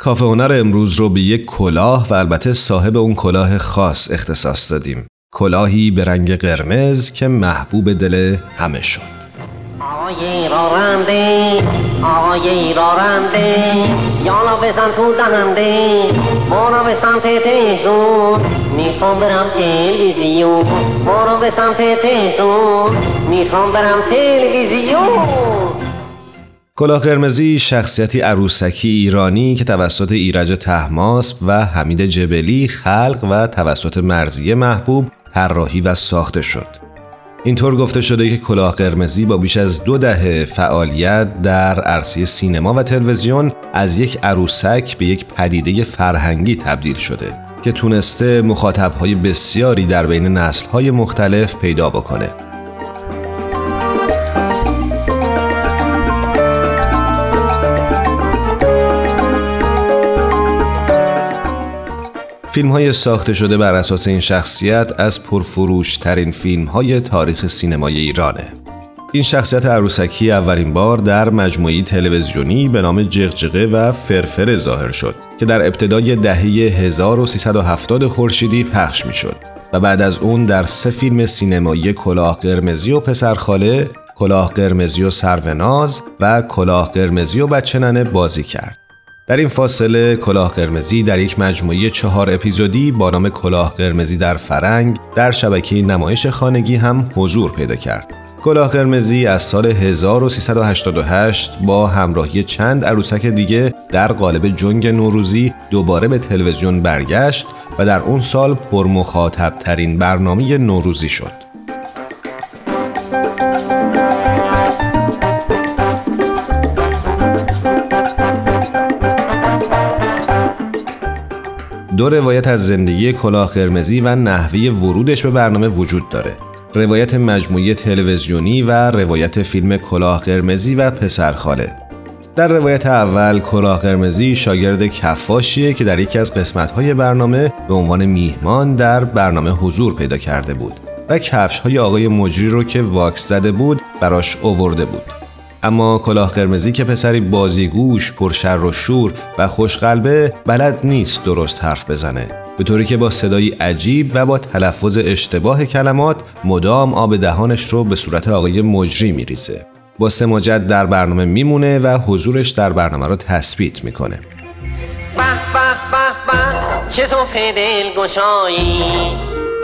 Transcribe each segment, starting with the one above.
کافه هنر امروز رو به یک کلاه و البته صاحب اون کلاه خاص اختصاص دادیم. کلاهی به رنگ قرمز که محبوب دل همه شد. آقای رارنده آقای رارنده یالا بزن تو دهنده ما به سمت تهرون می‌خوام برم تلویزیون ما به سمت تهرون می‌خوام برم تلویزیون. کلاه قرمزی شخصیتی عروسکی ایرانی که توسط ایرج تحماسب و حمید جبلی خلق و توسط مرزیه محبوب طراحی و ساخته شد. اینطور گفته شده که کلاه قرمزی با بیش از دو دهه فعالیت در عرصه سینما و تلویزیون از یک عروسک به یک پدیده فرهنگی تبدیل شده که تونسته مخاطبهای بسیاری در بین نسلهای مختلف پیدا بکنه. فیلم های ساخته شده بر اساس این شخصیت از پرفروش ترین فیلم های تاریخ سینمای ایرانه. این شخصیت عروسکی اولین بار در مجموعی تلویزیونی به نام جغجغه و فرفر ظاهر شد که در ابتدای دهه 1370 خورشیدی پخش می شد و بعد از اون در سه فیلم سینمایی کلاه قرمزی و پسرخاله، کلاه قرمزی و سروناز و کلاه قرمزی و بچه ننه بازی کرد. در این فاصله کلاه قرمزی در یک مجموعه چهار اپیزودی با نام کلاه قرمزی در فرنگ در شبکه نمایش خانگی هم حضور پیدا کرد. کلاه قرمزی از سال 1388 با همراهی چند عروسک دیگه در قالب جنگ نوروزی دوباره به تلویزیون برگشت و در اون سال پرمخاطب ترین برنامه نوروزی شد. دو روایت از زندگی کلاه قرمزی و نحوه ورودش به برنامه وجود داره. روایت مجموعی تلویزیونی و روایت فیلم کلاه قرمزی و پسرخاله. در روایت اول کلاه قرمزی شاگرد کفاشیه که در یکی از قسمت‌های برنامه به عنوان میهمان در برنامه حضور پیدا کرده بود و کفش های آقای مجری رو که واکس زده بود براش اوورده بود. اما کلاه قرمزی که پسری بازیگوش پر شر و شور و خوشقلبه بلد نیست درست حرف بزنه. به طوری که با صدایی عجیب و با تلفظ اشتباه کلمات مدام آب دهانش رو به صورت آقای مجری میریزه. با سماجت در برنامه میمونه و حضورش در برنامه رو تثبیت می‌کنه. چه دل گشایی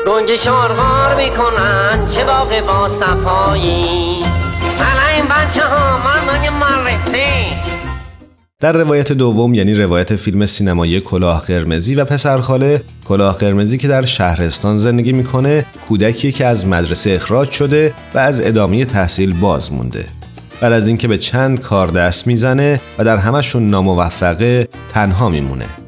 گنج شارغار می‌کنن چه باقی با صفایی. در روایت دوم یعنی روایت فیلم سینمایی کلاه قرمزی و پسرخاله کلاه قرمزی که در شهرستان زندگی می‌کنه کودکی که از مدرسه اخراج شده و از ادامه تحصیل باز مونده. بعد از اینکه به چند کار دست می‌زنه و در همشون ناموفقه تنها میمونه.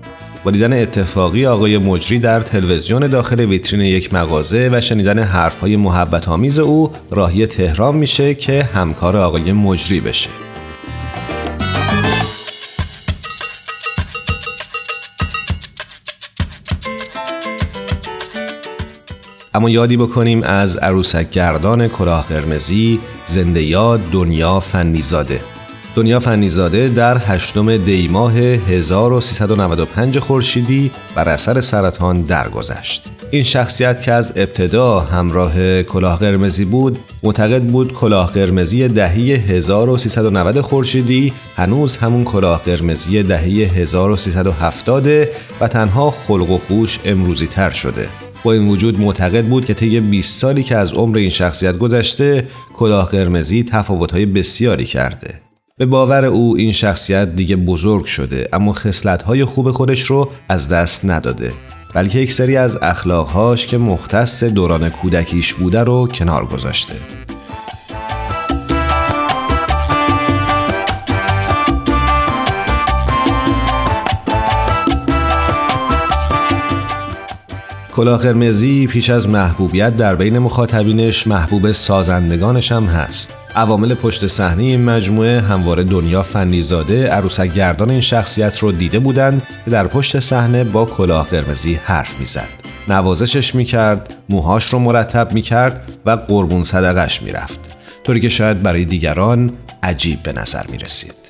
با دیدن اتفاقی آقای مجری در تلویزیون داخل ویترین یک مغازه و شنیدن حرفهای محبت آمیز او راهی تهران میشه که همکار آقای مجری بشه. اما یادی بکنیم از عروسک گردان کلاه قرمزی زنده یاد دنیا فنیزاده دنیا فنیزاده در هشتم دیماه 1395 خورشیدی بر اثر سرطان درگذشت. این شخصیت که از ابتدا همراه کلاه قرمزی بود معتقد بود کلاه قرمزی دهی 1390 خورشیدی هنوز همون کلاه قرمزی دهی 1370 و تنها خلق و خوش امروزی تر شده با این وجود معتقد بود که طی 20 سالی که از عمر این شخصیت گذشته کلاه قرمزی تفاوت‌های بسیاری کرده به باور او این شخصیت دیگه بزرگ شده اما خصلت‌های خوب خودش رو از دست نداده بلکه یک سری از اخلاقهاش که مختص دوران کودکیش بوده رو کنار گذاشته. کلاه قرمزی پیش از محبوبیت در بین مخاطبینش محبوب سازندگانش هم هست. عوامل پشت صحنه این مجموعه همواره دنیا فنیزاده عروسک گردان این شخصیت رو دیده بودند که در پشت صحنه با کلاه قرمزی حرف می‌زد. نوازشش می‌کرد موهاش رو مرتب می‌کرد و قربون صدقش می‌رفت. طوری که شاید برای دیگران عجیب به نظر می‌رسید.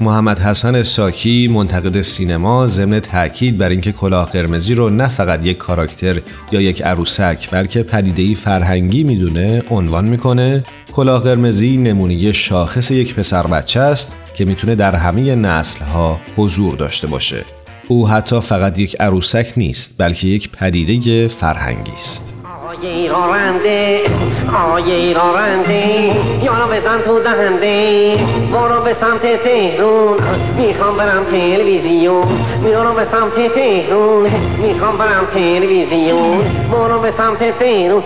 محمد حسن ساکی منتقد سینما ضمن تاکید بر اینکه کلاه قرمزی رو نه فقط یک کاراکتر یا یک عروسک بلکه پدیده‌ای فرهنگی می‌دونه عنوان می‌کنه. کلاه قرمزی نمونه شاخص یک پسر بچه است که می‌تونه در همه نسلها حضور داشته باشه. او حتی فقط یک عروسک نیست بلکه یک پدیده فرهنگی است. آیه راننده آیه راننده یارو بزن تو دهنده برو به سمت تهرون می‌خوام برم تلویزیون میارو به سمت تهرون می‌خوام برم تلویزیون برو به سمت تهرون.